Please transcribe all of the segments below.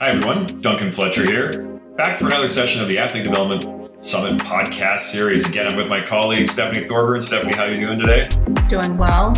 Hi, everyone. Duncan Fletcher here. Back for another session of the Athlete Development Summit podcast series. Again, I'm with my colleague Stephanie Thorburn. Stephanie, how are you doing today? Doing well.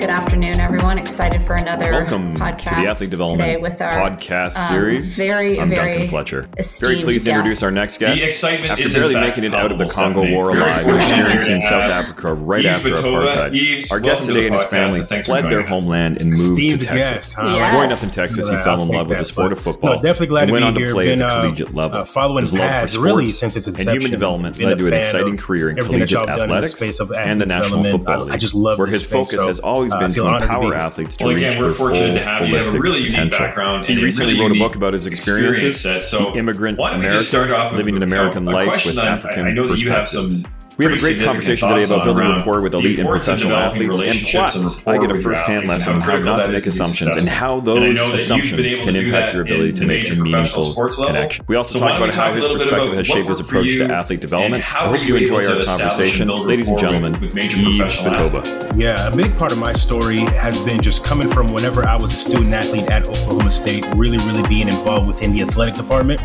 Good afternoon, everyone. Excited for another Welcome podcast to the Athlete Development today with our podcast um, series. very, I'm very Duncan Fletcher. Very esteemed pleased to introduce our next guest. The excitement After is barely making it out of the Congo Stephanie. War Very alive, fortunate experiencing South Africa right Yves after Batoba. apartheid. Yves, our guest welcome to today and his family and fled their us. homeland and moved Esteemed to Texas. guest, huh? Yes. Growing up in Texas, he Yeah, fell in love with the sport of football. No, definitely glad and to went be on to here. play Been, at the uh, collegiate level. uh, following His love for sports really since its inception. Human development led to an exciting of career in collegiate y'all in the athletics of and the National. Football League, I just love where his space, focus so, has always uh, been to honored to empower be athletes to Well, reach again, we're their fortunate full to have you. You have a holistic really unique potential. background He recently really wrote a book about his experiences set. So immigrant why America, just start off with living an American life with African I know that you have some perspectives. We have a great conversation today about building on rapport with the elite and importance professional athletes. And relationships and plus, I get a with your first-hand lesson on how how not to make assumptions and how And I know those that assumptions can impact your ability to make a meaningful sports level. connection. We also So talk about how his perspective has shaped his approach to athlete development. I hope you you enjoy our conversation. Ladies and gentlemen, with major Yves professional Batoba. Yeah, a big part of my story has been just coming from whenever I was a student athlete at Oklahoma State, really, really being involved within the athletic department,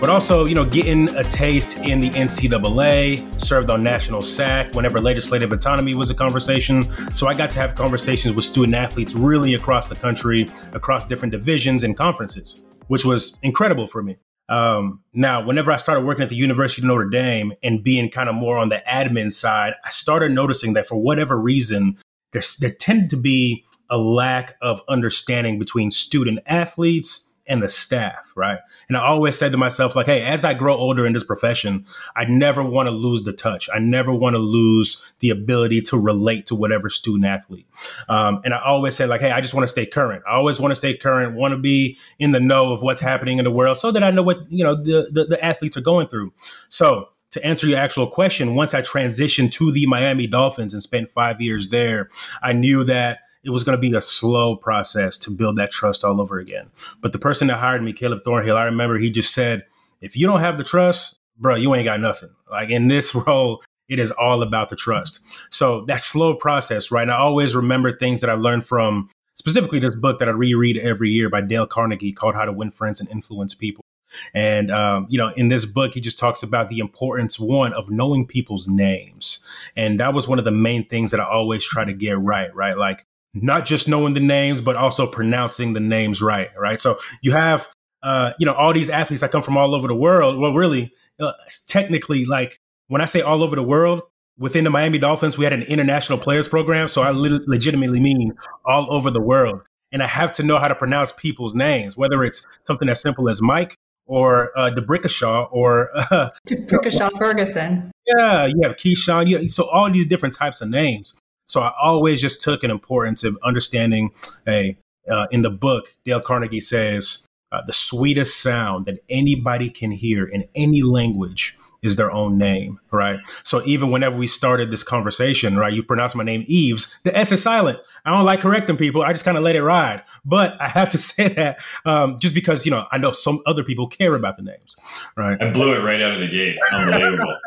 but also, you know, getting a taste in the NCAA, served on national SAAC whenever legislative autonomy was a conversation. So I got to have conversations with student athletes really across the country, across different divisions and conferences, which was incredible for me. Um, now, whenever I started working at the University of Notre Dame and being kind of more on the admin side, I started noticing that for whatever reason, there's, there tended to be a lack of understanding between student athletes and the staff, right? And I always said to myself, like, hey, as I grow older in this profession, I never want to lose the touch. I never want to lose the ability to relate to whatever student athlete. Um, and I always said, like, hey, I just want to stay current. I always want to stay current, want to be in the know of what's happening in the world so that I know what, you know, the, the, the athletes are going through. So to answer your actual question, once I transitioned to the Miami Dolphins and spent five years there, I knew that it was going to be a slow process to build that trust all over again. But the person that hired me, Caleb Thornhill, I remember he just said, if you don't have the trust, bro, you ain't got nothing. Like in this role, it is all about the trust. So that slow process, right? And I always remember things that I learned from specifically this book that I reread every year by Dale Carnegie called How to Win Friends and Influence People. And um, you know, in this book, he just talks about the importance one of knowing people's names, and that was one of the main things that I always try to get right. Right, like not just knowing the names, but also pronouncing the names right. Right. So you have, uh, you know, all these athletes that come from all over the world. Well, really, uh, technically, like when I say all over the world, within the Miami Dolphins, we had an international players program. So I le- legitimately mean all over the world. And I have to know how to pronounce people's names, whether it's something as simple as Mike or uh, DeBrickashaw or uh, To Brickashaw Ferguson. yeah, you have Keyshawn. You, so all these different types of names. So I always just took an importance of understanding. Hey, uh, in the book, Dale Carnegie says uh, the sweetest sound that anybody can hear in any language is their own name, right? So even whenever we started this conversation, right, you pronounce my name Eves, the S is silent. I don't like correcting people. I just kind of let it ride. But I have to say that um, just because, you know, I know some other people care about the names, right? I blew it right out of the gate. Unbelievable.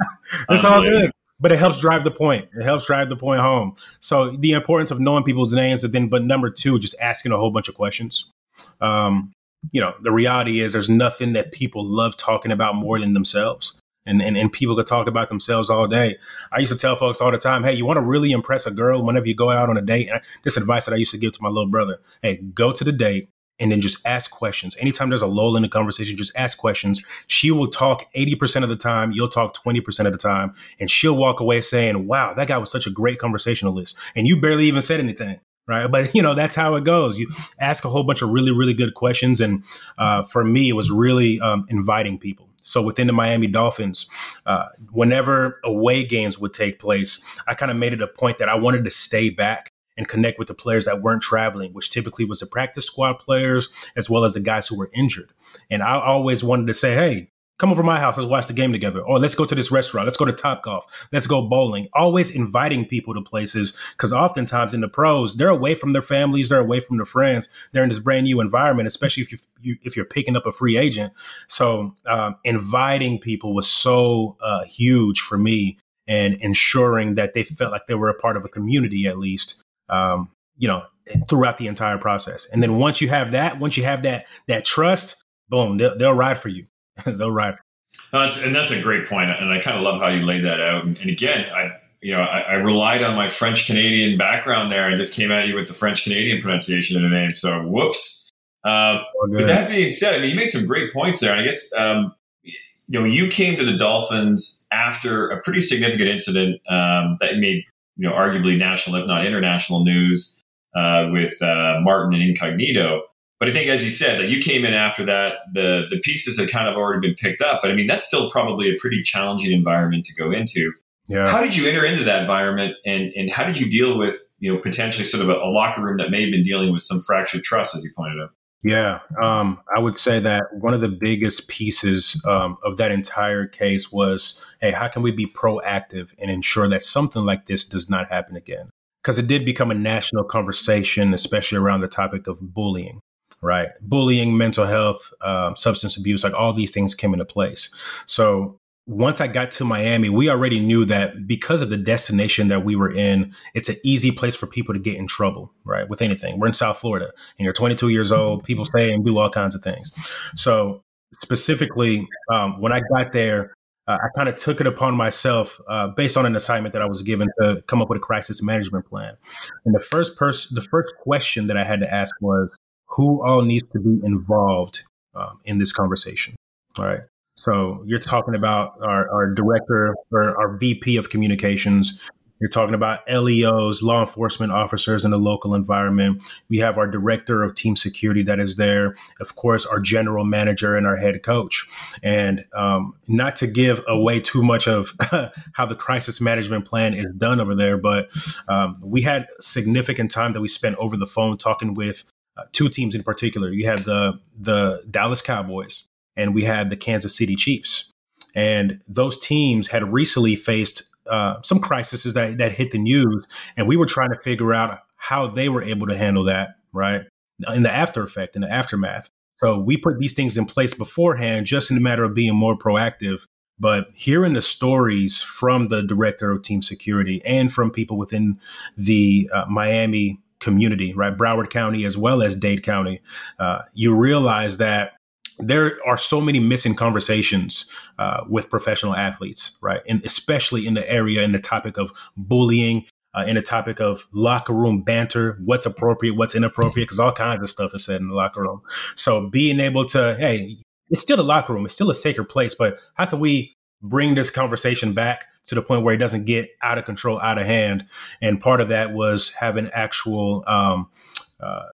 It's all good. But it helps drive the point. It helps drive the point home. So the importance of knowing people's names, and then, but number two, just asking a whole bunch of questions. Um, you know, the reality is there's nothing that people love talking about more than themselves. And, and, and people could talk about themselves all day. I used to tell folks all the time, hey, you want to really impress a girl whenever you go out on a date? And this advice that I used to give to my little brother hey, go to the date and then just ask questions. Anytime there's a lull in the conversation, just ask questions. She will talk 80% of the time, you'll talk 20% of the time, and she'll walk away saying, wow, that guy was such a great conversationalist. And you barely even said anything. Right. But, you know, that's how it goes. You ask a whole bunch of really, really good questions. And uh, for me, it was really um, inviting people. So within the Miami Dolphins, uh, whenever away games would take place, I kind of made it a point that I wanted to stay back and connect with the players that weren't traveling, which typically was the practice squad players as well as the guys who were injured. And I always wanted to say, hey, come over to my house, let's watch the game together. Or let's go to this restaurant, let's go to Top Golf, let's go bowling. Always inviting people to places because oftentimes in the pros, they're away from their families, they're away from their friends, they're in this brand new environment, especially if you, you if you're picking up a free agent. So um, inviting people was so uh, huge for me and ensuring that they felt like they were a part of a community at least um, you know, throughout the entire process. And then once you have that, once you have that that trust, boom, they'll, they'll ride for you. they'll ride. No, that's, and that's a great point, and I kind of love how you laid that out. And, and again, I you know I, I relied on my French Canadian background there, and just came at you with the French Canadian pronunciation of the name. So whoops. Uh, but that being said, I mean, you made some great points there, and I guess um, you know you came to the Dolphins after a pretty significant incident um, that made you know arguably national, if not international, news uh, with uh, Martin and Incognito. But I think, as you said, that you came in after that, the the pieces had kind of already been picked up. But I mean, that's still probably a pretty challenging environment to go into. Yeah. How did you enter into that environment, and and how did you deal with you know potentially sort of a, a locker room that may have been dealing with some fractured trust, as you pointed out? Yeah, um, I would say that one of the biggest pieces um, of that entire case was, hey, how can we be proactive and ensure that something like this does not happen again? Because it did become a national conversation, especially around the topic of bullying right? Bullying, mental health, um, substance abuse, like all these things came into place. So once I got to Miami, we already knew that because of the destination that we were in, it's an easy place for people to get in trouble, right? With anything. We're in South Florida and you're 22 years old, people stay and do all kinds of things. So, specifically, um, when I got there, uh, I kind of took it upon myself uh, based on an assignment that I was given to come up with a crisis management plan. And the first person, the first question that I had to ask was, who all needs to be involved um, in this conversation. All right. So you're talking about our, our director or our VP of communications. You're talking about LEOs, law enforcement officers in the local environment. We have our director of team security that is there. Of course, our general manager and our head coach. And um, not to give away too much of how the crisis management plan is done over there, but um, we had significant time that we spent over the phone talking with uh, two teams in particular. You had the the Dallas Cowboys and we had the Kansas City Chiefs, and those teams had recently faced uh, some crises that that hit the news, and we were trying to figure out how they were able to handle that right in the after effect in the aftermath. So we put these things in place beforehand, just in a matter of being more proactive. But hearing the stories from the director of team security and from people within the uh, Miami community, right? Broward County as well as Dade County, uh, you realize that there are so many missing conversations uh, with professional athletes, right? And especially in the area in the topic of bullying, uh, in the topic of locker room banter, what's appropriate, what's inappropriate, because all kinds of stuff is said in the locker room. So being able to, hey, it's still a locker room, it's still a sacred place, but how can we bring this conversation back to the point where it doesn't get out of control, out of hand. And part of that was having actual, um, uh,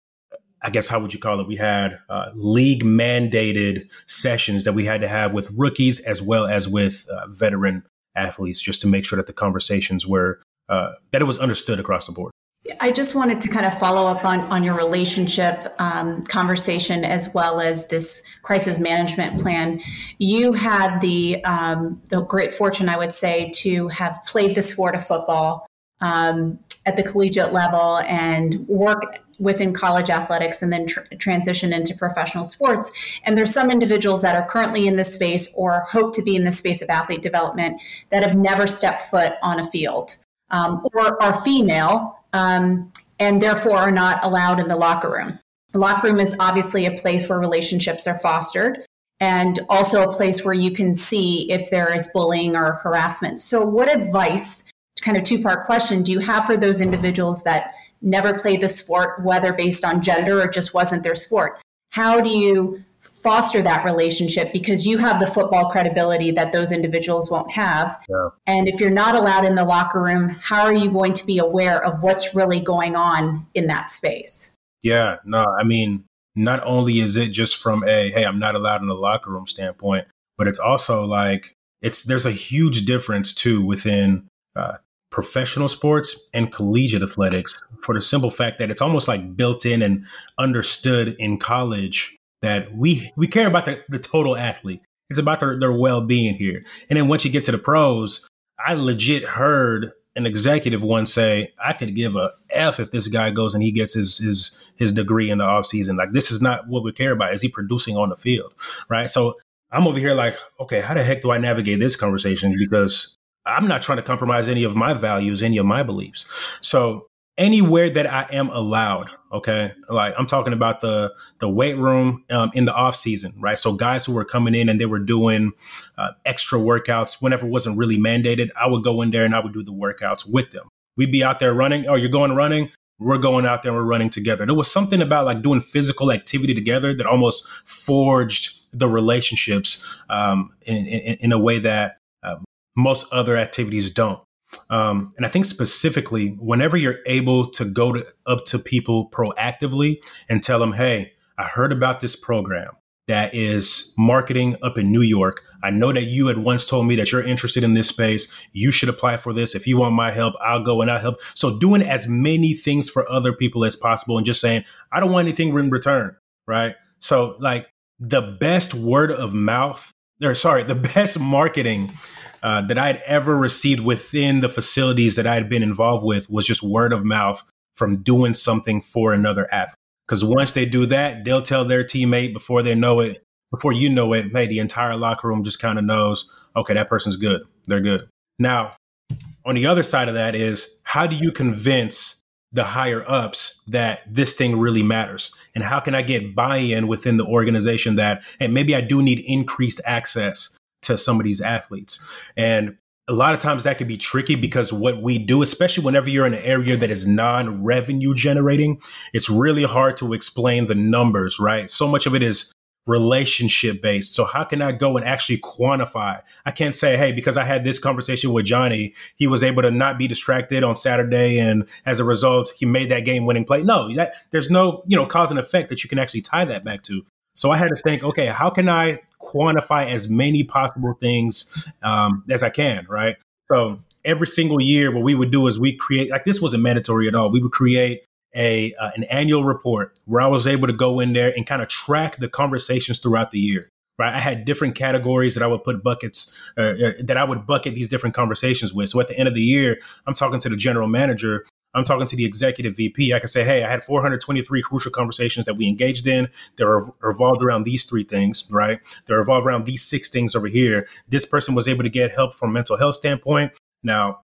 I guess, how would you call it? We had uh, league mandated sessions that we had to have with rookies as well as with uh, veteran athletes just to make sure that the conversations were, uh, that it was understood across the board. I just wanted to kind of follow up on, on your relationship um, conversation as well as this crisis management plan. You had the um, the great fortune, I would say, to have played the sport of football um, at the collegiate level and work within college athletics and then tr- transition into professional sports. And there's some individuals that are currently in this space or hope to be in the space of athlete development that have never stepped foot on a field um, or are female um, and therefore are not allowed in the locker room. The locker room is obviously a place where relationships are fostered and also a place where you can see if there is bullying or harassment. So, what advice, kind of two part question, do you have for those individuals that never played the sport, whether based on gender or just wasn't their sport? How do you foster that relationship because you have the football credibility that those individuals won't have. Yeah. And if you're not allowed in the locker room, how are you going to be aware of what's really going on in that space? Yeah, no, I mean, not only is it just from a hey, I'm not allowed in the locker room standpoint, but it's also like it's there's a huge difference too within uh, professional sports and collegiate athletics for the simple fact that it's almost like built in and understood in college that we we care about the, the total athlete. It's about their, their well being here. And then once you get to the pros, I legit heard an executive once say, I could give a F if this guy goes and he gets his his his degree in the offseason. Like this is not what we care about. Is he producing on the field? Right. So I'm over here like, okay, how the heck do I navigate this conversation? Because I'm not trying to compromise any of my values, any of my beliefs. So anywhere that I am allowed. Okay, like I'm talking about the the weight room um, in the off season, right? So guys who were coming in and they were doing uh, extra workouts whenever it wasn't really mandated. I would go in there and I would do the workouts with them. We'd be out there running. Oh, you're going running. We're going out there. We're running together. There was something about like doing physical activity together that almost forged the relationships um, in, in, in a way that most other activities don't. Um, and I think specifically, whenever you're able to go to, up to people proactively and tell them, hey, I heard about this program that is marketing up in New York. I know that you had once told me that you're interested in this space. You should apply for this. If you want my help, I'll go and I'll help. So doing as many things for other people as possible and just saying, I don't want anything in return. Right. So like the best word of mouth or sorry, the best marketing uh, that I'd ever received within the facilities that I'd been involved with was just word of mouth from doing something for another athlete. Because once they do that, they'll tell their teammate before they know it, before you know it, hey, the entire locker room just kind of knows, okay, that person's good. They're good. Now, on the other side of that is how do you convince the higher ups that this thing really matters? And how can I get buy in within the organization that, hey, maybe I do need increased access to some of these athletes. And a lot of times that can be tricky because what we do, especially whenever you're in an area that is non revenue generating, it's really hard to explain the numbers, right? So much of it is relationship based. So how can I go and actually quantify? I can't say, hey, because I had this conversation with Johnny, he was able to not be distracted on Saturday, and as a result, he made that game winning play. No, that there's no you know cause and effect that you can actually tie that back to. So I had to think, okay, how can I quantify as many possible things um, as I can, right? So every single year, what we would do is we create like this wasn't mandatory at all. We would create a uh, an annual report where I was able to go in there and kind of track the conversations throughout the year. Right, I had different categories that I would put buckets uh, uh, that I would bucket these different conversations with. So at the end of the year, I'm talking to the general manager I'm talking to the executive VP. I can say, hey, I had 423 crucial conversations that we engaged in. They're revolved around these three things, right? They're revolved around these six things over here. This person was able to get help from mental health standpoint. Now,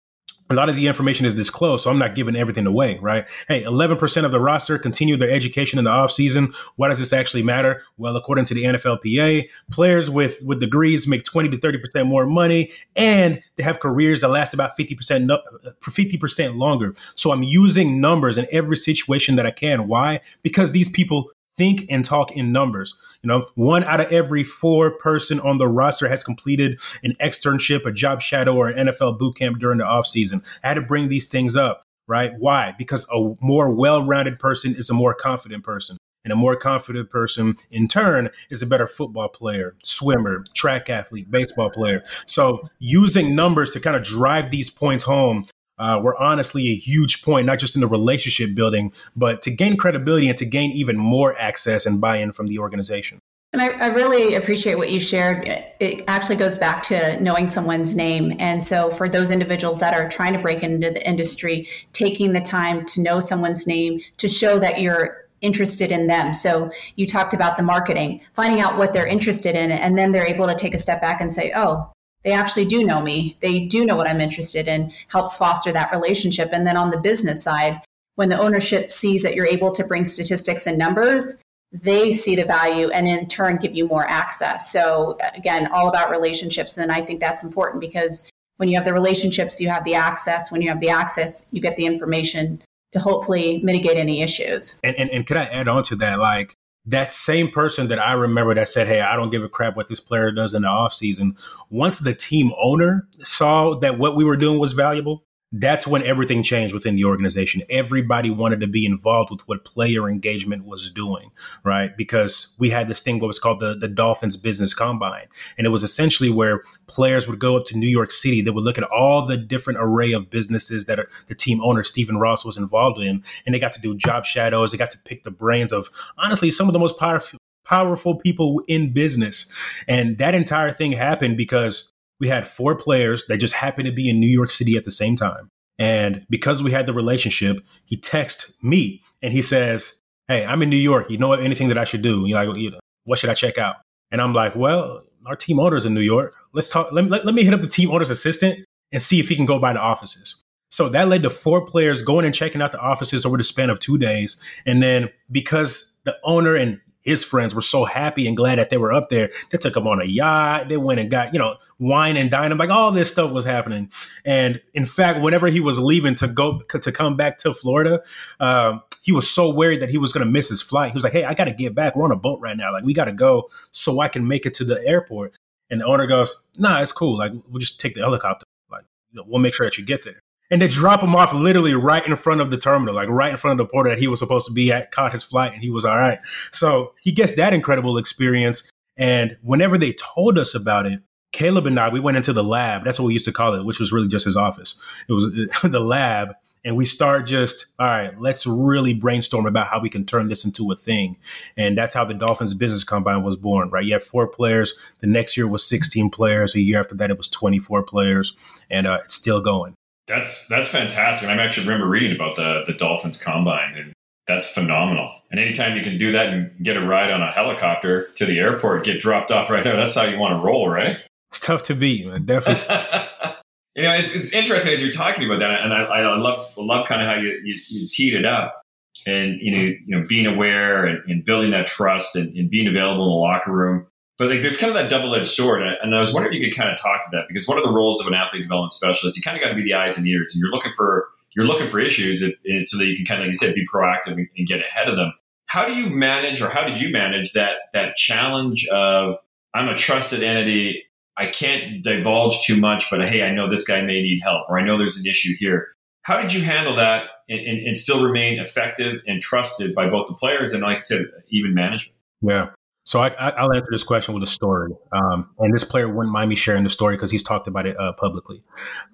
a lot of the information is disclosed, so I'm not giving everything away, right? Hey, 11% of the roster continue their education in the offseason. Why does this actually matter? Well, according to the NFLPA, players with, with degrees make 20 to 30% more money, and they have careers that last about 50%, 50% uh, longer. So I'm using numbers in every situation that I can. Why? Because these people think and talk in numbers. You know, one out of every four person on the roster has completed an externship, a job shadow, or an NFL boot camp during the offseason. I had to bring these things up, right? Why? Because a more well-rounded person is a more confident person. And a more confident person, in turn, is a better football player, swimmer, track athlete, baseball player. So, using numbers to kind of drive these points home uh, were honestly a huge point, not just in the relationship building, but to gain credibility and to gain even more access and buy in from the organization. And I, I, really appreciate what you shared. It actually goes back to knowing someone's name. And so, for those individuals that are trying to break into the industry, taking the time to know someone's name to show that you're interested in them. So, you talked about the marketing, finding out what they're interested in, and then they're able to take a step back and say, oh, they actually do know me. They do know what I'm interested in, helps foster that relationship. And then on the business side, when the ownership sees that you're able to bring statistics and numbers, they see the value and in turn give you more access. So again, all about relationships. And I think that's important because when you have the relationships, you have the access. When you have the access, you get the information to hopefully mitigate any issues. And, and, and could I add on to that? Like that same person that I remember that said, Hey, I don't give a crap what this player does in the offseason. Once the team owner saw that what we were doing was valuable, that's when everything changed within the organization. Everybody wanted to be involved with what player engagement was doing, right? Because we had this thing what was called the, the Dolphins Business Combine. And it was essentially where players would go up to New York City. They would look at all the different array of businesses that are, the team owner, Stephen Ross, was involved in. And they got to do job shadows. They got to pick the brains of, honestly, some of the most powerful, powerful people in business. And that entire thing happened because we had four players that just happened to be in New York City at the same time. And because we had the relationship, he texts me and he says, Hey, I'm in New York. You know anything that I should do? You know, what should I check out? And I'm like, well, our team owner's in New York. Let's talk. Let, let, let me hit up the team owner's assistant and see if he can go by the offices. So that led to four players going and checking out the offices over the span of two days. And then because the owner and his friends were so happy and glad that they were up there. They took him on a yacht. They went and got, you know, wine and dine. Like all this stuff was happening. And in fact, whenever he was leaving to go to come back to Florida, um, he was so worried that he was going to miss his flight. He was like, "Hey, I got to get back. We're on a boat right now. Like we got to go so I can make it to the airport." And the owner goes, "Nah, it's cool. Like we'll just take the helicopter. Like we'll make sure that you get there." And they drop him off literally right in front of the terminal, like right in front of the porter that he was supposed to be at, caught his flight, and he was all right. So he gets that incredible experience. And whenever they told us about it, Caleb and I, we went into the lab. That's what we used to call it, which was really just his office. It was the lab. And we start just, all right, let's really brainstorm about how we can turn this into a thing. And that's how the Dolphins Business Combine was born, right? You had four players. The next year was 16 players. A year after that, it was 24 players. And uh, it's still going. That's that's fantastic. And I actually remember reading about the the Dolphins combine, and that's phenomenal. And anytime you can do that and get a ride on a helicopter to the airport, get dropped off right there, that's how you want to roll, right? It's tough to beat, man. Definitely. you know, it's, it's interesting as you're talking about that, and I, I love love kind of how you, you, you teed it up, and you know, you know, being aware and, and building that trust and, and being available in the locker room but like, there's kind of that double-edged sword, and I was wondering if you could kind of talk to that because one of the roles of an athlete development specialist, you kind of got to be the eyes and ears, and you're looking for you're looking for issues so that you can kind of, like you said, be proactive and, and get ahead of them. How do you manage, or how did you manage that that challenge of I'm a trusted entity, I can't divulge too much, but hey, I know this guy may need help, or I know there's an issue here. How did you handle that and, and, and still remain effective and trusted by both the players and, like I said, even management? Yeah. So I, will answer this question with a story, um, and this player wouldn't mind me sharing the story because he's talked about it uh, publicly.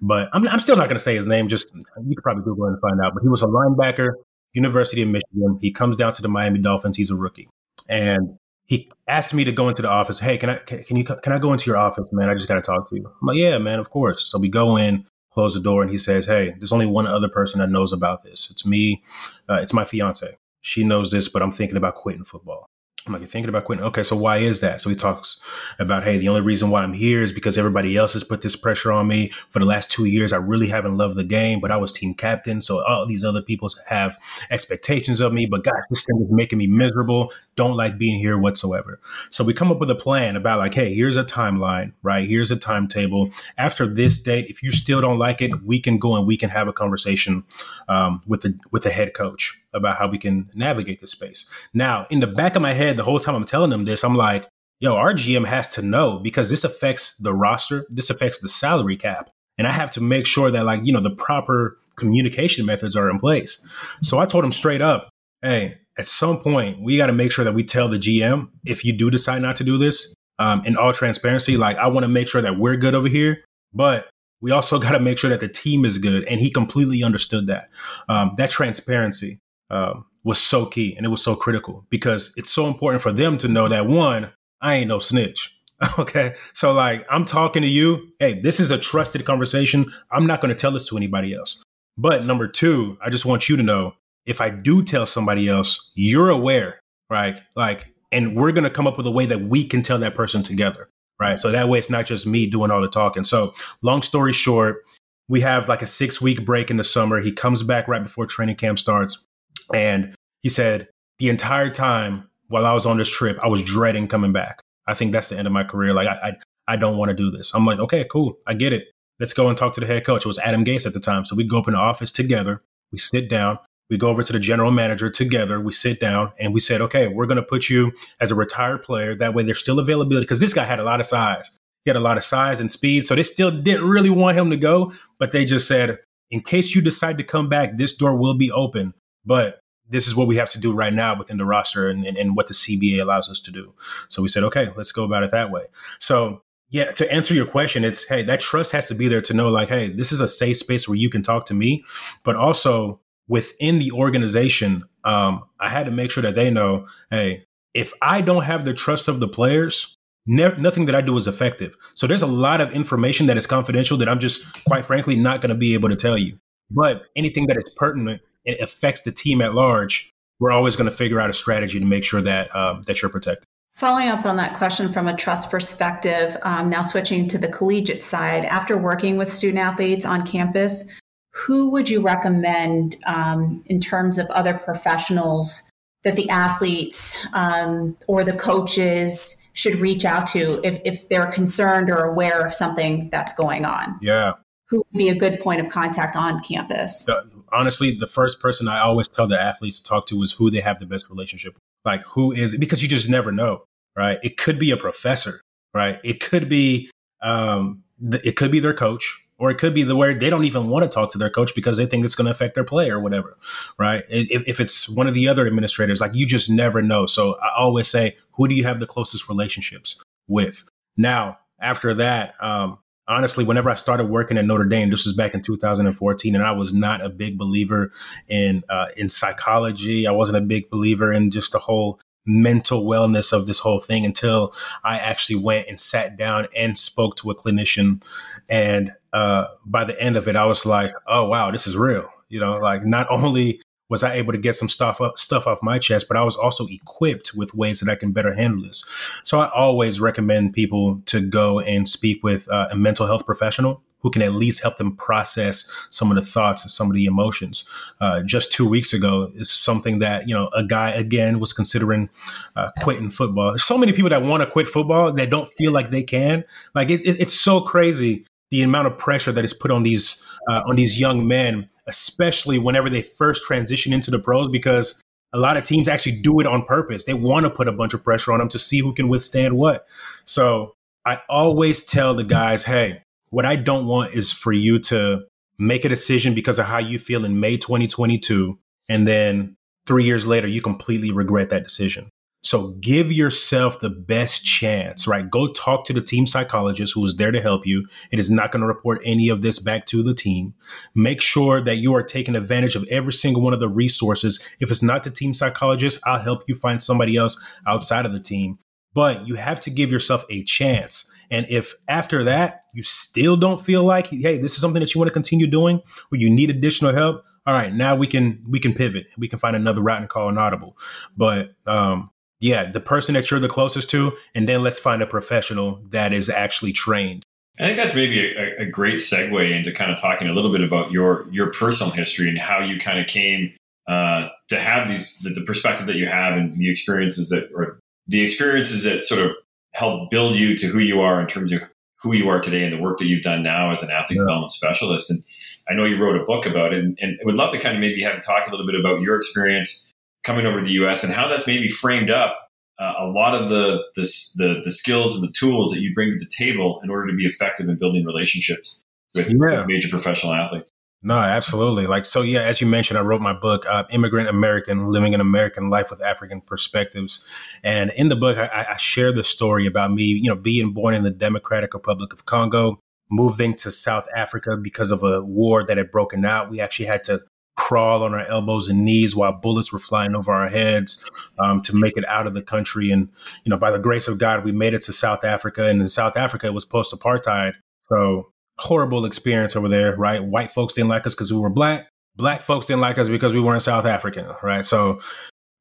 But I'm, I'm still not going to say his name. Just you could probably Google it and find out. But he was a linebacker, University of Michigan. He comes down to the Miami Dolphins. He's a rookie, and he asked me to go into the office. Hey, can I can, can you can I go into your office, man? I just got to talk to you. I'm like, yeah, man, of course. So we go in, close the door, and he says, Hey, there's only one other person that knows about this. It's me. Uh, it's my fiance. She knows this, but I'm thinking about quitting football. I'm like, thinking about quitting? Okay, so why is that? So he talks about, hey, the only reason why I'm here is because everybody else has put this pressure on me. For the last two years, I really haven't loved the game, but I was team captain. So all these other people have expectations of me, but God, this thing is making me miserable. Don't like being here whatsoever. So we come up with a plan about like, hey, here's a timeline, right? Here's a timetable. After this date, if you still don't like it, we can go and we can have a conversation um, with the with the head coach about how we can navigate the space. Now, in the back of my head, the whole time I'm telling them this, I'm like, yo, our GM has to know because this affects the roster, this affects the salary cap. And I have to make sure that, like, you know, the proper communication methods are in place. So I told him straight up, hey, at some point, we got to make sure that we tell the GM if you do decide not to do this, um, in all transparency, like, I want to make sure that we're good over here, but we also got to make sure that the team is good. And he completely understood that. Um, that transparency um, was so key and it was so critical because it's so important for them to know that one, I ain't no snitch. okay. So, like, I'm talking to you. Hey, this is a trusted conversation. I'm not going to tell this to anybody else. But number two, I just want you to know if I do tell somebody else, you're aware, right? Like, and we're going to come up with a way that we can tell that person together, right? So that way it's not just me doing all the talking. So, long story short, we have like a six week break in the summer. He comes back right before training camp starts. And he said, the entire time while I was on this trip, I was dreading coming back. I think that's the end of my career. Like, I, I, I don't want to do this. I'm like, okay, cool. I get it. Let's go and talk to the head coach. It was Adam Gase at the time. So we go up in the office together. We sit down. We go over to the general manager together. We sit down and we said, okay, we're going to put you as a retired player. That way there's still availability because this guy had a lot of size. He had a lot of size and speed. So they still didn't really want him to go, but they just said, in case you decide to come back, this door will be open. But this is what we have to do right now within the roster and, and, and, what the CBA allows us to do. So we said, okay, let's go about it that way. So yeah, to answer your question, it's hey, that trust has to be there to know like, hey, this is a safe space where you can talk to me, but also within the organization, um, I had to make sure that they know, hey, if I don't have the trust of the players, ne- nothing that I do is effective. So there's a lot of information that is confidential that I'm just quite frankly not going to be able to tell you. But anything that is pertinent it affects the team at large, we're always going to figure out a strategy to make sure that um, that you're protected. Following up on that question from a trust perspective, um, now switching to the collegiate side, after working with student athletes on campus, who would you recommend um, in terms of other professionals that the athletes um, or the coaches should reach out to if, if they're concerned or aware of something that's going on? Yeah. Who would be a good point of contact on campus? Honestly, the first person I always tell the athletes to talk to is who they have the best relationship with. Like, who is? Because you just never know, right? It could be a professor, right? It could be, um, it could be their coach, or it could be the where they don't even want to talk to their coach because they think it's going to affect their play or whatever, right? If, if it's one of the other administrators, like you just never know. So I always say, who do you have the closest relationships with? Now, after that, um, honestly, whenever I started working at Notre Dame, this was back in 2014, and I was not a big believer in uh, in psychology. I wasn't a big believer in just the whole mental wellness of this whole thing until I actually went and sat down and spoke to a clinician. And uh, by the end of it, I was like, "Oh wow, this is real." You know, like not only was I able to get some stuff up, stuff off my chest, but I was also equipped with ways that I can better handle this. So I always recommend people to go and speak with uh, a mental health professional who can at least help them process some of the thoughts and some of the emotions. Uh, just two weeks ago is something that you know a guy again was considering uh, quitting football. There's so many people that want to quit football that don't feel like they can. Like it, it, it's so crazy the amount of pressure that is put on these uh, on these young men especially whenever they first transition into the pros, because a lot of teams actually do it on purpose. They want to put a bunch of pressure on them to see who can withstand what. So I always tell the guys, hey, what I don't want is for you to make a decision because of how you feel in May 2022. And then three years later, you completely regret that decision. So give yourself the best chance, right? Go talk to the team psychologist who is there to help you. It is not going to report any of this back to the team. Make sure that you are taking advantage of every single one of the resources. If it's not the team psychologist, I'll help you find somebody else outside of the team. But you have to give yourself a chance. And if after that you still don't feel like, hey, this is something that you want to continue doing, or you need additional help, all right, now we can we can pivot. We can find another route and call an audible. But um, yeah, the person that you're the closest to, and then let's find a professional that is actually trained. I think that's maybe a, a, great segue into kind of talking a little bit about your your personal history and how you kind of came uh, to have these the, the, perspective that you have and the experiences that or the experiences that sort of help build you to who you are in terms of who you are today and the work that you've done now as an athlete yeah. development specialist. And I know you wrote a book about it, and, and would love to kind of maybe have you talk a little bit about your experience coming over to the U.S. and how that's maybe framed up uh, a lot of the, the, the the skills and the tools that you bring to the table in order to be effective in building relationships with, yeah. major professional athletes. No, absolutely. Like so, yeah. As you mentioned, I wrote my book, uh, "Immigrant American: Living an American Life with African Perspectives," and in the book, I, I share the story about me, you know, being born in the Democratic Republic of Congo, moving to South Africa because of a war that had broken out. We actually had to crawl on our elbows and knees while bullets were flying over our heads um, to make it out of the country. And, you know, by the grace of God, we made it to South Africa. And in South Africa, it was post apartheid. So horrible experience over there, right? White folks didn't like us because we were black. Black folks didn't like us because we weren't South African, right? So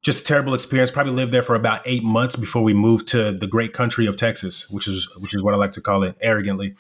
just terrible experience. Probably lived there for about eight months before we moved to the great country of Texas, which is which is what I like to call it arrogantly.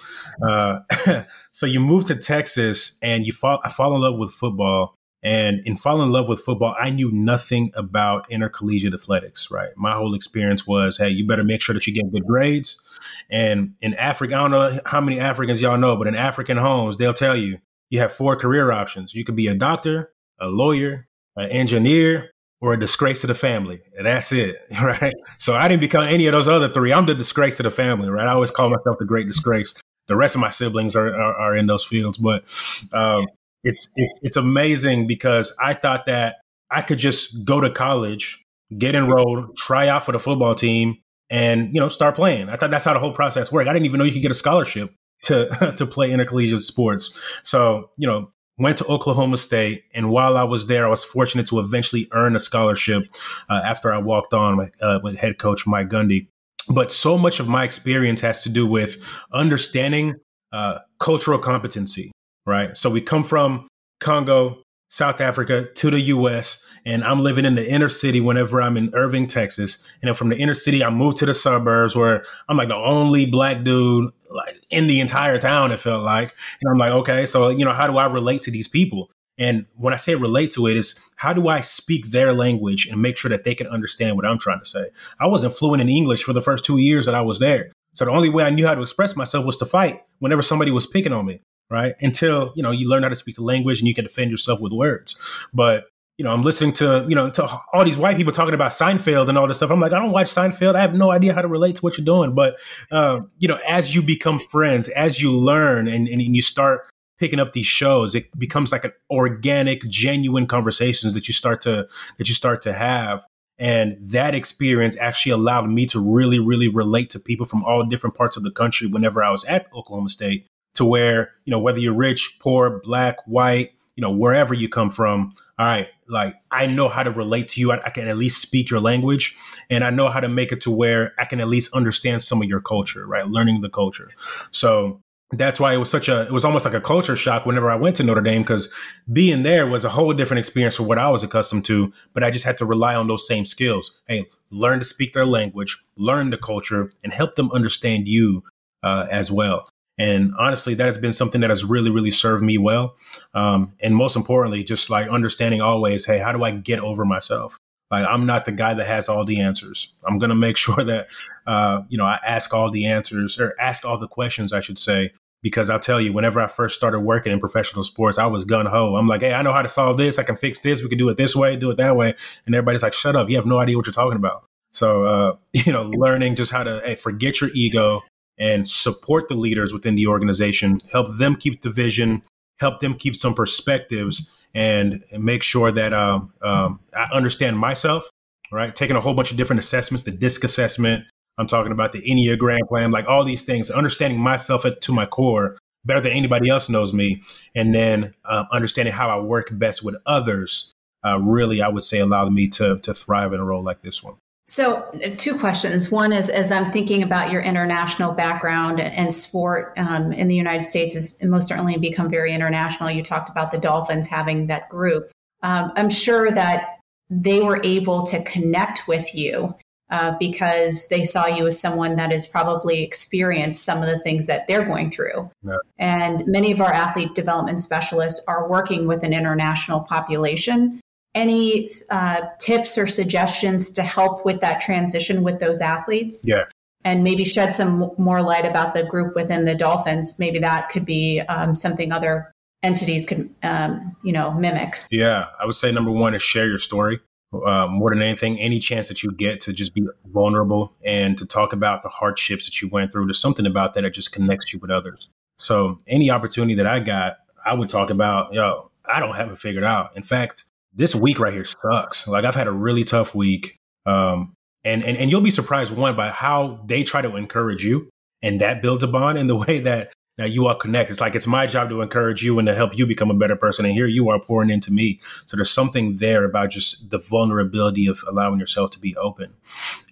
Uh, so you move to Texas and you fall. I fall in love with football, and in falling in love with football, I knew nothing about intercollegiate athletics, right? My whole experience was, hey, you better make sure that you get good grades. And in Africa, I don't know how many Africans y'all know, but in African homes, they'll tell you you have four career options. You could be a doctor, a lawyer, an engineer, or a disgrace to the family. And that's it, right? So I didn't become any of those other three. I'm the disgrace to the family, right? I always call myself the great disgrace. The rest of my siblings are, are, are in those fields, but um, it's, it's it's amazing because I thought that I could just go to college, get enrolled, try out for the football team, and you know start playing. I thought that's how the whole process worked. I didn't even know you could get a scholarship to to play intercollegiate sports. So you know went to Oklahoma State, and while I was there, I was fortunate to eventually earn a scholarship uh, after I walked on with, uh, with head coach Mike Gundy. But so much of my experience has to do with understanding uh, cultural competency right? So we come from Congo, South Africa to the US, and I'm living in the inner city whenever I'm in Irving, Texas. And then from the inner city, I moved to the suburbs where I'm like the only black dude like in the entire town. It felt like, and I'm like, okay, so you know, how do I relate to these people? And when I say relate to it, is how do I speak their language and make sure that they can understand what I'm trying to say? I wasn't fluent in English for the first two years that I was there. So the only way I knew how to express myself was to fight whenever somebody was picking on me, right? Until, you know, you learn how to speak the language and you can defend yourself with words. But, you know, I'm listening to, you know, to all these white people talking about Seinfeld and all this stuff. I'm like, I don't watch Seinfeld. I have no idea how to relate to what you're doing. But, um, you know, as you become friends, as you learn and, and you start picking up these shows, it becomes like an organic, genuine conversations that you start to, that you start to have. And that experience actually allowed me to really, really relate to people from all different parts of the country whenever I was at Oklahoma State, to where, you know, whether you're rich, poor, black, white, you know, wherever you come from, all right, like I know how to relate to you. I, I, can at least speak your language and I know how to make it to where I can at least understand some of your culture, right? Learning the culture. So that's why it was such a it was almost like a culture shock whenever I went to Notre Dame because being there was a whole different experience from what I was accustomed to. But I just had to rely on those same skills. Hey, learn to speak their language, learn the culture, and help them understand you uh, as well. And honestly, that has been something that has really, really served me well. Um, and most importantly, just like understanding always, hey, how do I get over myself? Like I'm not the guy that has all the answers. I'm gonna make sure that uh, you know I ask all the answers or ask all the questions, I should say, because I'll tell you, whenever I first started working in professional sports, I was gun ho. I'm like, hey, I know how to solve this. I can fix this. We can do it this way, do it that way. And everybody's like, shut up. You have no idea what you're talking about. So, uh, you know, learning just how to hey, forget your ego and support the leaders within the organization, help them keep the vision, help them keep some perspectives, and, make sure that um, um, I understand myself. Right, taking a whole bunch of different assessments, the DISC assessment, I'm talking about the Enneagram plan, like all these things, understanding myself to my core better than anybody else knows me. And then uh, understanding how I work best with others uh, really, I would say, allowed me to, to thrive in a role like this one. So, uh, two questions. One is as I'm thinking about your international background and sport um, in the United States, has most certainly become very international. You talked about the Dolphins having that group. Um, I'm sure that they were able to connect with you uh, because they saw you as someone that has probably experienced some of the things that they're going through. Yeah. And many of our athlete development specialists are working with an international population. Any uh, tips or suggestions to help with that transition with those athletes? Yeah. And maybe shed some more light about the group within the Dolphins. Maybe that could be um, something other entities could, um, you know, mimic. Yeah, I would say number one is share your story uh, more than anything, any chance that you get to just be vulnerable and to talk about the hardships that you went through, there's something about that that just connects you with others. So any opportunity that I got, I would talk about, yo, I don't have it figured out. In fact, this week right here sucks. Like I've had a really tough week. Um, and, and, and you'll be surprised one by how they try to encourage you and that builds a bond in the way that now you all connect. It's like it's my job to encourage you and to help you become a better person. And here you are pouring into me. So there's something there about just the vulnerability of allowing yourself to be open.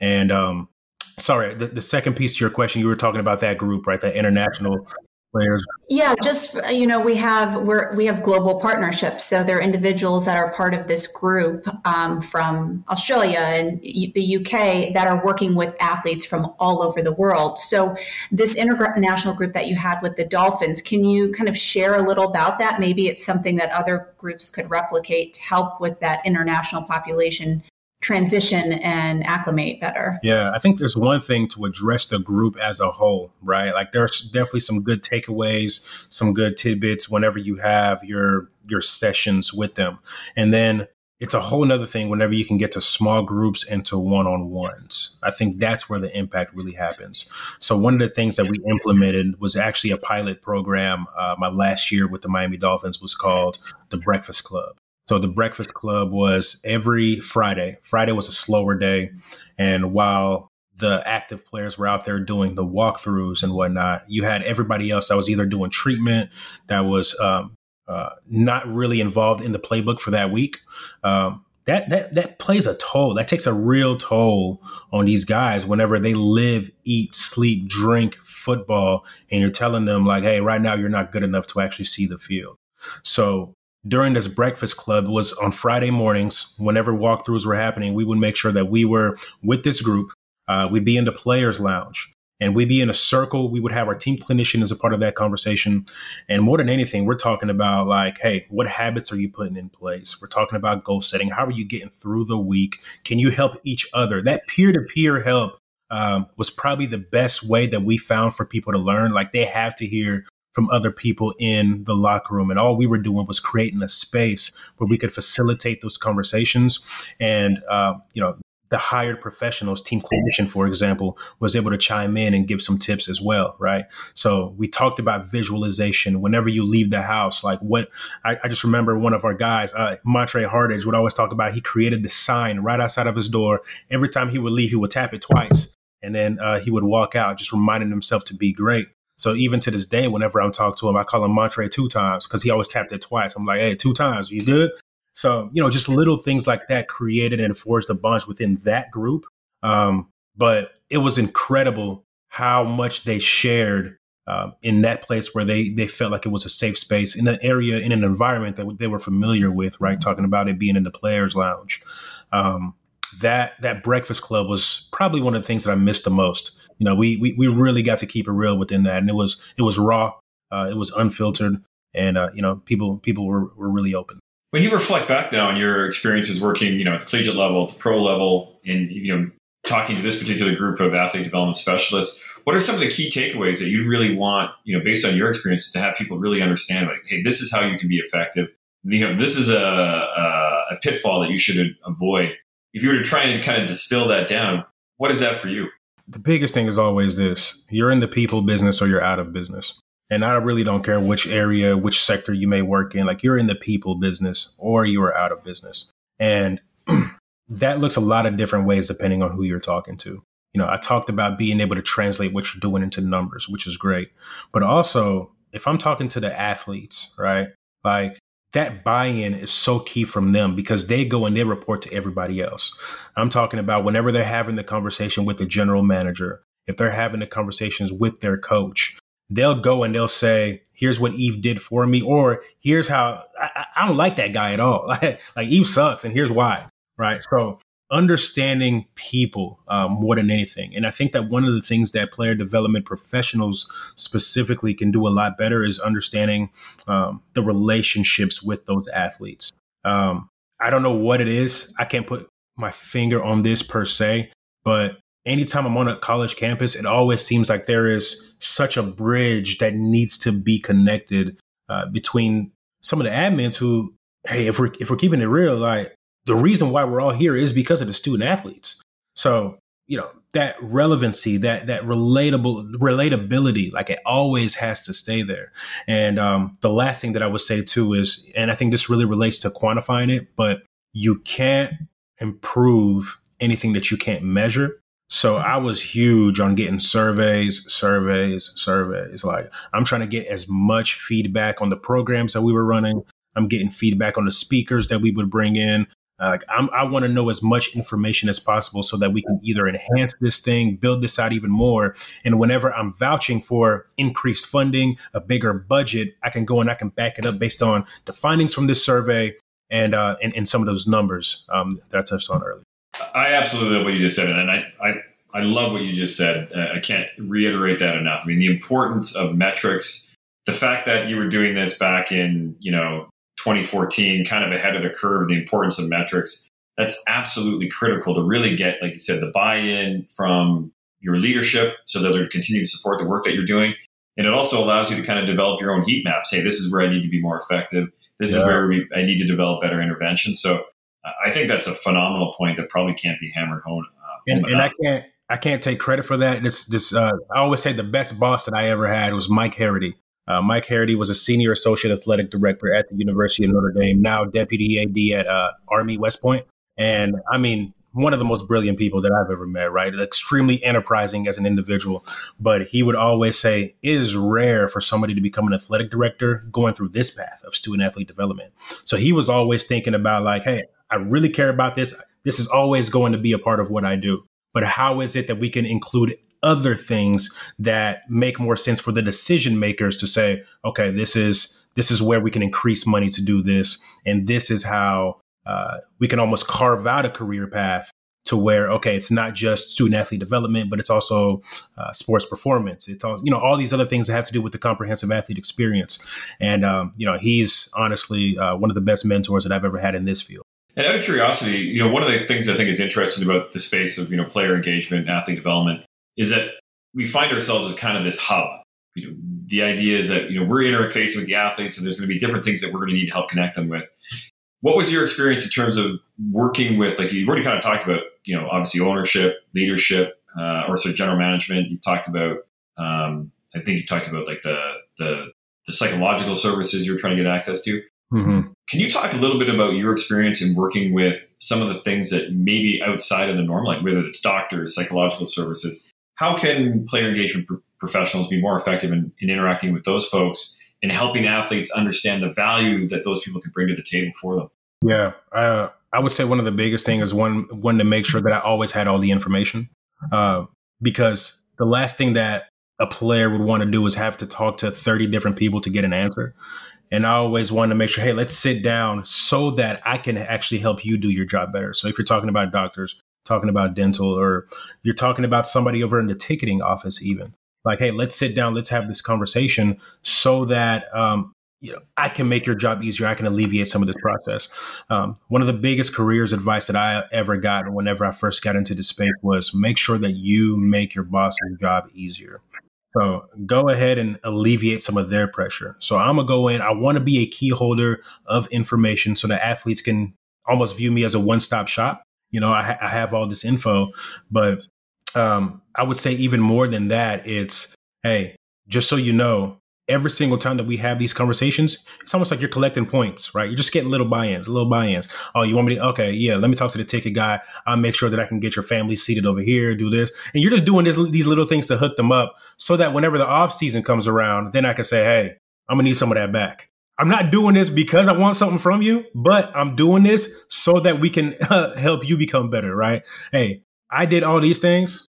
And um, sorry, the, the second piece to your question, you were talking about that group, right? That international players? Yeah, just you know, we have we're we have global partnerships. So there are individuals that are part of this group um, from Australia and the UK that are working with athletes from all over the world. So this international group that you had with the Dolphins, can you kind of share a little about that? Maybe it's something that other groups could replicate to help with that international population transition and acclimate better. Yeah, I think there's one thing to address the group as a whole, right? Like there's definitely some good takeaways, some good tidbits whenever you have your your sessions with them. And then it's a whole nother thing whenever you can get to small groups and to one-on-ones. I think that's where the impact really happens. So one of the things that we implemented was actually a pilot program. Uh, my last year with the Miami Dolphins was called the Breakfast Club. So the Breakfast Club was every Friday. Friday was a slower day. And while the active players were out there doing the walkthroughs and whatnot, you had everybody else that was either doing treatment, that was um, uh, not really involved in the playbook for that week. Um, that, that that plays a toll. That takes a real toll on these guys whenever they live, eat, sleep, drink football, and you're telling them like, "Hey, right now you're not good enough to actually see the field." So during this breakfast club was on Friday mornings. Whenever walkthroughs were happening, we would make sure that we were with this group. Uh, we'd be in the players' lounge, and we'd be in a circle. We would have our team clinician as a part of that conversation. And more than anything, we're talking about like, hey, what habits are you putting in place? We're talking about goal setting. How are you getting through the week? Can you help each other? That peer to peer help um, was probably the best way that we found for people to learn. Like they have to hear from other people in the locker room. And all we were doing was creating a space where we could facilitate those conversations. And, uh, you know, the hired professionals, team clinician, for example, was able to chime in and give some tips as well, right? So we talked about visualization whenever you leave the house. Like what I, I just remember one of our guys, uh, Montre Hardage, would always talk about. He created the sign right outside of his door. Every time he would leave, he would tap it twice, and then uh, he would walk out, just reminding himself to be great. So even to this day, whenever I'm talking to him, I call him Montre two times because he always tapped it twice. I'm like, hey, two times, you good? So, you know, just little things like that created and forged a bunch within that group. Um, but it was incredible how much they shared um, in that place where they they felt like it was a safe space in an area in an environment that they were familiar with. Right, talking about it being in the players' lounge. Um, that that breakfast club was probably one of the things that I missed the most. You know, we we, we really got to keep it real within that, and it was it was raw, uh, it was unfiltered, and uh, you know, people people were were really open. When you reflect back now on your experiences working, you know, at the collegiate level, at the pro level, and you know, talking to this particular group of athlete development specialists, what are some of the key takeaways that you really want, you know, based on your experiences, to have people really understand? Like, hey, this is how you can be effective. You know, this is a, a, a pitfall that you should avoid. If you were to try and kind of distill that down, what is that for you? The biggest thing is always this: you're in the people business or you're out of business. And I really don't care which area, which sector you may work in. Like you're in the people business or you are out of business. And that looks a lot of different ways depending on who you're talking to. You know, I talked about being able to translate what you're doing into numbers, which is great. But also, if I'm talking to the athletes, right? Like that buy-in is so key from them because they go and they report to everybody else. I'm talking about whenever they're having the conversation with the general manager, if they're having the conversations with their coach, they'll go and they'll say, "Here's what Yves did for me," or "Here's how I, I don't like that guy at all. like, like Yves sucks, and here's why." Right. So understanding people um, more than anything, and I think that one of the things that player development professionals specifically can do a lot better is understanding um, the relationships with those athletes. Um, I don't know what it is. I can't put my finger on this per se, but anytime I'm on a college campus, it always seems like there is such a bridge that needs to be connected uh, between some of the admins who, hey, if we're if we're keeping it real, like the reason why we're all here is because of the student athletes. So you know that relevancy, that that relatable relatability, like it always has to stay there. And um, the last thing that I would say too is, and I think this really relates to quantifying it, but you can't improve anything that you can't measure. So I was huge on getting surveys, surveys, surveys. Like I'm trying to get as much feedback on the programs that we were running. I'm getting feedback on the speakers that we would bring in. Uh, i want to know as much information as possible so that we can either enhance this thing, build this out even more. And whenever I'm vouching for increased funding, a bigger budget, I can go and I can back it up based on the findings from this survey and uh, and, and some of those numbers um, that I touched on earlier. I absolutely love what you just said, and I I, I love what you just said. Uh, I can't reiterate that enough. I mean, the importance of metrics, the fact that you were doing this back in you know 2014, kind of ahead of the curve, the importance of metrics. That's absolutely critical to really get, like you said, the buy-in from your leadership, so that they're continuing to support the work that you're doing. And it also allows you to kind of develop your own heat maps. Hey, this is where I need to be more effective. This yeah. is where we, I need to develop better intervention. So I think that's a phenomenal point that probably can't be hammered home. Uh, and, and I can't I can't take credit for that. This this uh, I always say the best boss that I ever had was Mike Harrity. Uh, Mike Harrity was a senior associate athletic director at the University of Notre Dame, now deputy AD at uh, Army West Point. And I mean, one of the most brilliant people that I've ever met, right? Extremely enterprising as an individual. But he would always say, it is rare for somebody to become an athletic director going through this path of student athlete development. So he was always thinking about, like, hey, I really care about this. This is always going to be a part of what I do. But how is it that we can include other things that make more sense for the decision makers to say, okay, this is this is where we can increase money to do this, and this is how uh, we can almost carve out a career path to where okay, it's not just student athlete development, but it's also uh, sports performance. It's all you know all these other things that have to do with the comprehensive athlete experience. And um, you know, he's honestly uh, one of the best mentors that I've ever had in this field. And out of curiosity, you know, one of the things I think is interesting about the space of you know player engagement and athlete development is that we find ourselves as kind of this hub. You know, the idea is that you know we're interfacing with the athletes, and there's going to be different things that we're going to need to help connect them with. What was your experience in terms of working with, like you've already kind of talked about, you know, obviously ownership, leadership, uh, or sort of general management. You've talked about, um, I think you've talked about like the the the psychological services you're trying to get access to. Mm-hmm. Can you talk a little bit about your experience in working with some of the things that maybe outside of the norm, like whether it's doctors, psychological services? How can player engagement pro- professionals be more effective in, in interacting with those folks and helping athletes understand the value that those people can bring to the table for them? Yeah, uh, I would say one of the biggest things is one one to make sure that I always had all the information, uh, because the last thing that a player would want to do is have to talk to 30 different people to get an answer. And I always want to make sure, hey, let's sit down so that I can actually help you do your job better. So if you're talking about doctors, talking about dental, or you're talking about somebody over in the ticketing office, even like, hey, let's sit down, let's have this conversation so that um, you know I can make your job easier. I can alleviate some of this process. Um, one of the biggest careers advice that I ever got whenever I first got into this space was make sure that you make your boss's job easier. So go ahead and alleviate some of their pressure. So I'm gonna go in. I want to be a key holder of information so that athletes can almost view me as a one-stop shop. You know, I, ha- I have all this info, but um, I would say even more than that, it's hey, just so you know, every single time that we have these conversations, it's almost like you're collecting points, right? You're just getting little buy-ins, little buy-ins. Oh, you want me to? Okay, yeah. Let me talk to the ticket guy. I'll make sure that I can get your family seated over here. Do this, and you're just doing this, these little things to hook them up, so that whenever the off season comes around, then I can say, hey, I'm gonna need some of that back. I'm not doing this because I want something from you, but I'm doing this so that we can uh, help you become better, right? Hey, I did all these things.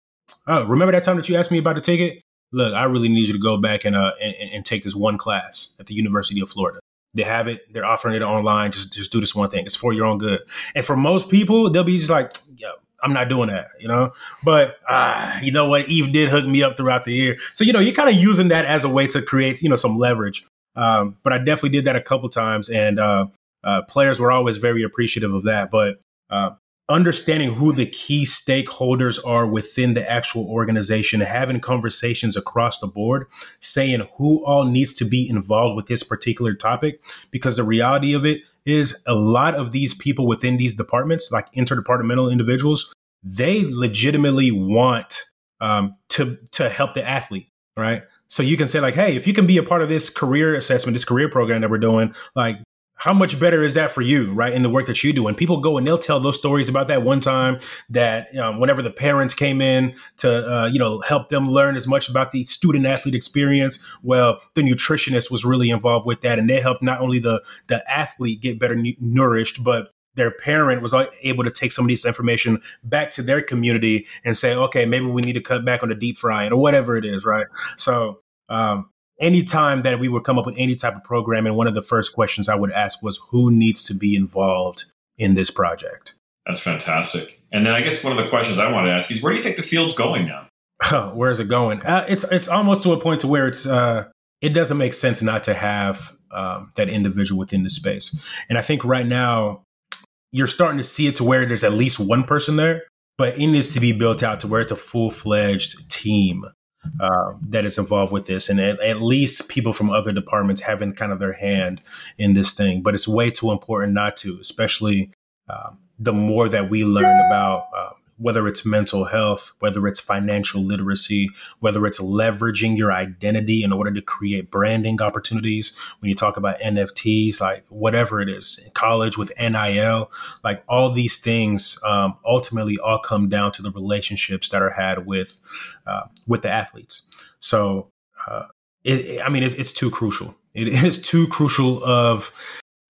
Oh, remember that time that you asked me about the ticket? look, I really need you to go back and, uh, and, and take this one class at the University of Florida. They have it. They're offering it online. Just just do this one thing. It's for your own good. And for most people, they'll be just like, yo, I'm not doing that, you know. But uh, you know what? Yves did hook me up throughout the year, so you know you're kind of using that as a way to create you know some leverage. Um, but I definitely did that a couple times, and uh, uh, players were always very appreciative of that. But uh, understanding who the key stakeholders are within the actual organization, having conversations across the board, saying who all needs to be involved with this particular topic. Because the reality of it is, a lot of these people within these departments, like interdepartmental individuals, they legitimately want um, to to help the athlete, right? So you can say like, hey, if you can be a part of this career assessment, this career program that we're doing, like how much better is that for you, right? In the work that you do, and people go and they'll tell those stories about that one time that um, whenever the parents came in to, uh, you know, help them learn as much about the student athlete experience. Well, the nutritionist was really involved with that, and they helped not only the the athlete get better n- nourished, but their parent was able to take some of this information back to their community and say, okay, maybe we need to cut back on the deep frying or whatever it is, right? So um, anytime that we would come up with any type of program, and one of the first questions I would ask was, who needs to be involved in this project? That's fantastic. And then I guess one of the questions I want to ask is, where do you think the field's going now? where is it going? Uh, it's it's almost to a point to where it's uh, it doesn't make sense not to have um, that individual within the space. And I think right now you're starting to see it to where there's at least one person there, but it needs to be built out to where it's a full fledged team uh, that is involved with this, and at, at, least people from other departments having kind of their hand in this thing. But it's way too important not to, especially uh, the more that we learn about uh, whether it's mental health, whether it's financial literacy, whether it's leveraging your identity in order to create branding opportunities. When you talk about NFTs, like whatever it is, college with NIL, like all these things um, ultimately all come down to the relationships that are had with uh, with the athletes. So, uh, it, I mean, it's, it's too crucial. It is too crucial of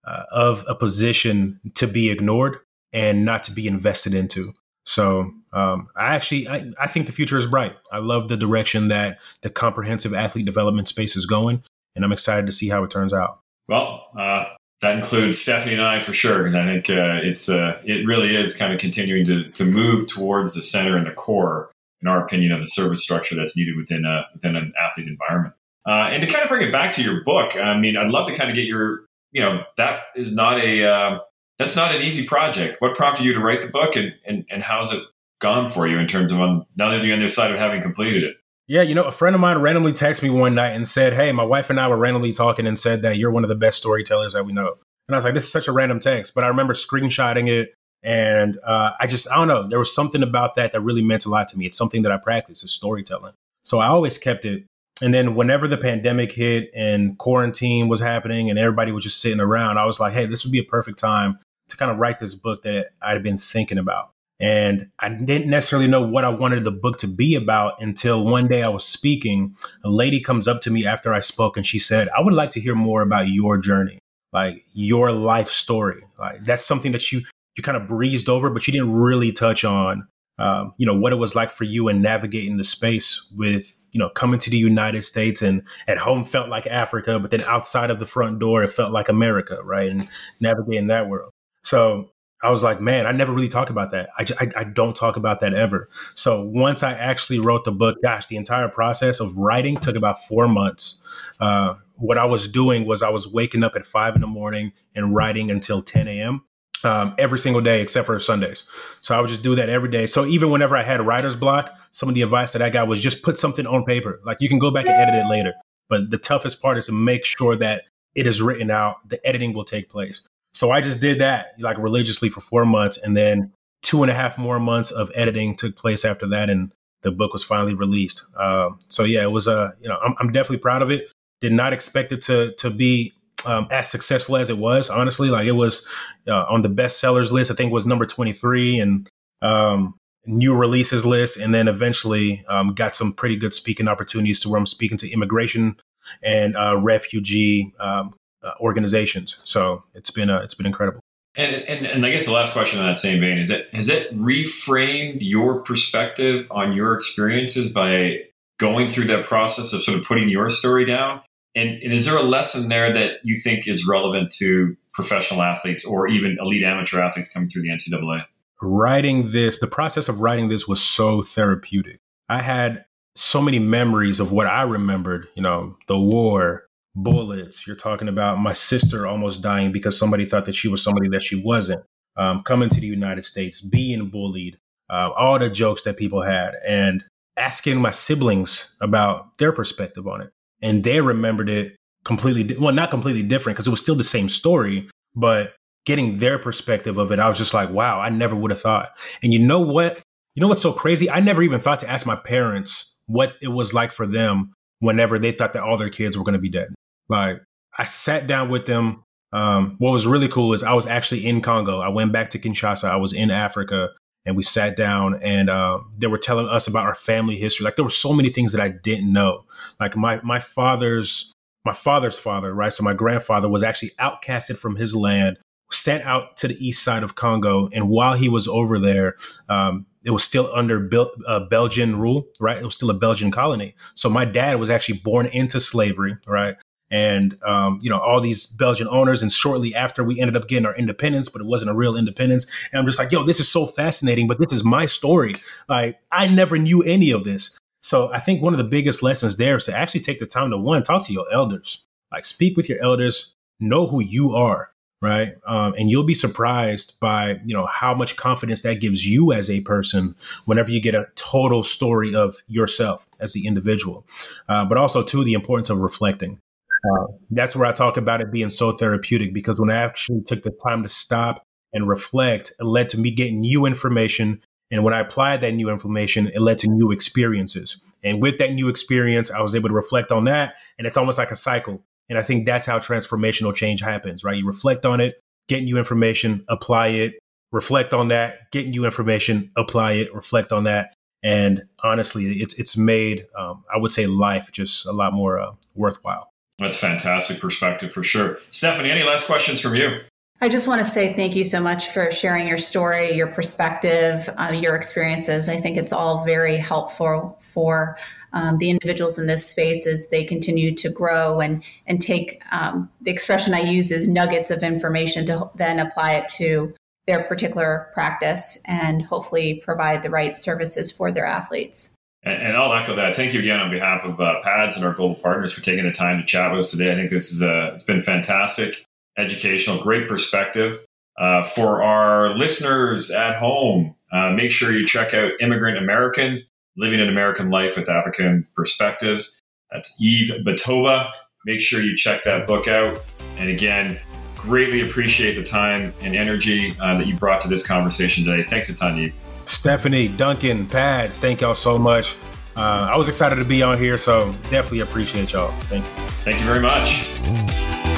uh, of a position to be ignored and not to be invested into. So um, I actually I, I, think the future is bright. I love the direction that the comprehensive athlete development space is going, and I'm excited to see how it turns out. Well, uh, that includes Stephanie and I for sure, because I think uh, it's uh, it really is kind of continuing to, to move towards the center and the core, in our opinion, of the service structure that's needed within a within an athlete environment. Uh, and to kind of bring it back to your book, I mean, I'd love to kind of get your, you know, that is not a uh, that's not an easy project. What prompted you to write the book, and and, and how's it gone for you in terms of on, now that you're on the other side of having completed it? Yeah, you know, a friend of mine randomly texted me one night and said, Hey, my wife and I were randomly talking and said that you're one of the best storytellers that we know. And I was like, This is such a random text. But I remember screenshotting it. And uh, I just, I don't know, there was something about that that really meant a lot to me. It's something that I practice, is storytelling. So I always kept it. And then whenever the pandemic hit and quarantine was happening and everybody was just sitting around, I was like, Hey, this would be a perfect time to kind of write this book that I'd been thinking about. And I didn't necessarily know what I wanted the book to be about until one day I was speaking. A lady comes up to me after I spoke and she said, I would like to hear more about your journey, like your life story. Like that's something that you, you kind of breezed over, but you didn't really touch on, um, you know, what it was like for you and navigating the space with, you know, coming to the United States and at home felt like Africa, but then outside of the front door, it felt like America, right? And navigating that world. So I was like, man, I never really talk about that. I, I, I, don't talk about that ever. So once I actually wrote the book, gosh, the entire process of writing took about four months. Uh, what I was doing was I was waking up at five in the morning and writing until 10 a.m. Um, every single day except for Sundays. So I would just do that every day. So even whenever I had writer's block, some of the advice that I got was just put something on paper. Like you can go back and edit it later. But the toughest part is to make sure that it is written out. The editing will take place. So I just did that like religiously for four months. And then two and a half more months of editing took place after that. And the book was finally released. Um, so yeah, it was, uh, you know, I'm, I'm, definitely proud of it. Did not expect it to, to be um, as successful as it was, honestly. Like it was uh, on the bestsellers list, I think was number 23 and um, new releases list. And then eventually um, got some pretty good speaking opportunities to where I'm speaking to immigration and uh, refugee um, uh, organizations. So it's been uh, it's been incredible. And, and and I guess the last question in that same vein is it has it reframed your perspective on your experiences by going through that process of sort of putting your story down? And, and is there a lesson there that you think is relevant to professional athletes or even elite amateur athletes coming through the NCAA? Writing this, the process of writing this was so therapeutic. I had so many memories of what I remembered, you know, the war, bullets. You're talking about my sister almost dying because somebody thought that she was somebody that she wasn't. Um, coming to the United States, being bullied, uh, all the jokes that people had, and asking my siblings about their perspective on it. And they remembered it completely, well, not completely different because it was still the same story, but getting their perspective of it, I was just like, wow, I never would have thought. And you know what? You know what's so crazy? I never even thought to ask my parents what it was like for them whenever they thought that all their kids were going to be dead. Like I sat down with them. Um, what was really cool is I was actually in Congo. I went back to Kinshasa. I was in Africa and we sat down and uh, they were telling us about our family history. Like there were so many things that I didn't know. Like my my father's my father's father, right? So my grandfather was actually outcasted from his land, sent out to the east side of Congo, and while he was over there, um, it was still under Bel- uh, Belgian rule, right? It was still a Belgian colony. So my dad was actually born into slavery, right? And um, you know all these Belgian owners. And shortly after, we ended up getting our independence, but it wasn't a real independence. And I'm just like, yo, this is so fascinating, but this is my story. Like I never knew any of this. So I think one of the biggest lessons there is to actually take the time to one talk to your elders, like speak with your elders, know who you are, right? Um, and you'll be surprised by you know how much confidence that gives you as a person whenever you get a total story of yourself as the individual. Uh, but also too the importance of reflecting. Uh, that's where I talk about it being so therapeutic because when I actually took the time to stop and reflect, it led to me getting new information. And when I applied that new information, it led to new experiences. And with that new experience, I was able to reflect on that. And it's almost like a cycle. And I think that's how transformational change happens, right? You reflect on it, get new information, apply it, reflect on that, get new information, apply it, reflect on that. And honestly, it's it's made um, I would say life just a lot more uh, worthwhile. That's fantastic perspective for sure. Stephanie, any last questions from you? I just want to say thank you so much for sharing your story, your perspective, uh, your experiences. I think it's all very helpful for um, the individuals in this space as they continue to grow and and take um, the expression I use is nuggets of information to then apply it to their particular practice and hopefully provide the right services for their athletes. And, and I'll echo that. Thank you again on behalf of uh, PADS and our global partners for taking the time to chat with us today. I think this is a, it's been fantastic, educational, great perspective. Uh, for our listeners at home, uh, make sure you check out Immigrant American, Living an American Life with African Perspectives. That's Yves Batoba. Make sure you check that book out. And again, greatly appreciate the time and energy uh, that you brought to this conversation today. Thanks a ton, Yves. Stephanie, Duncan, Pads, thank y'all so much. Uh, I was excited to be on here, so definitely appreciate y'all. Thank you. Thank you very much.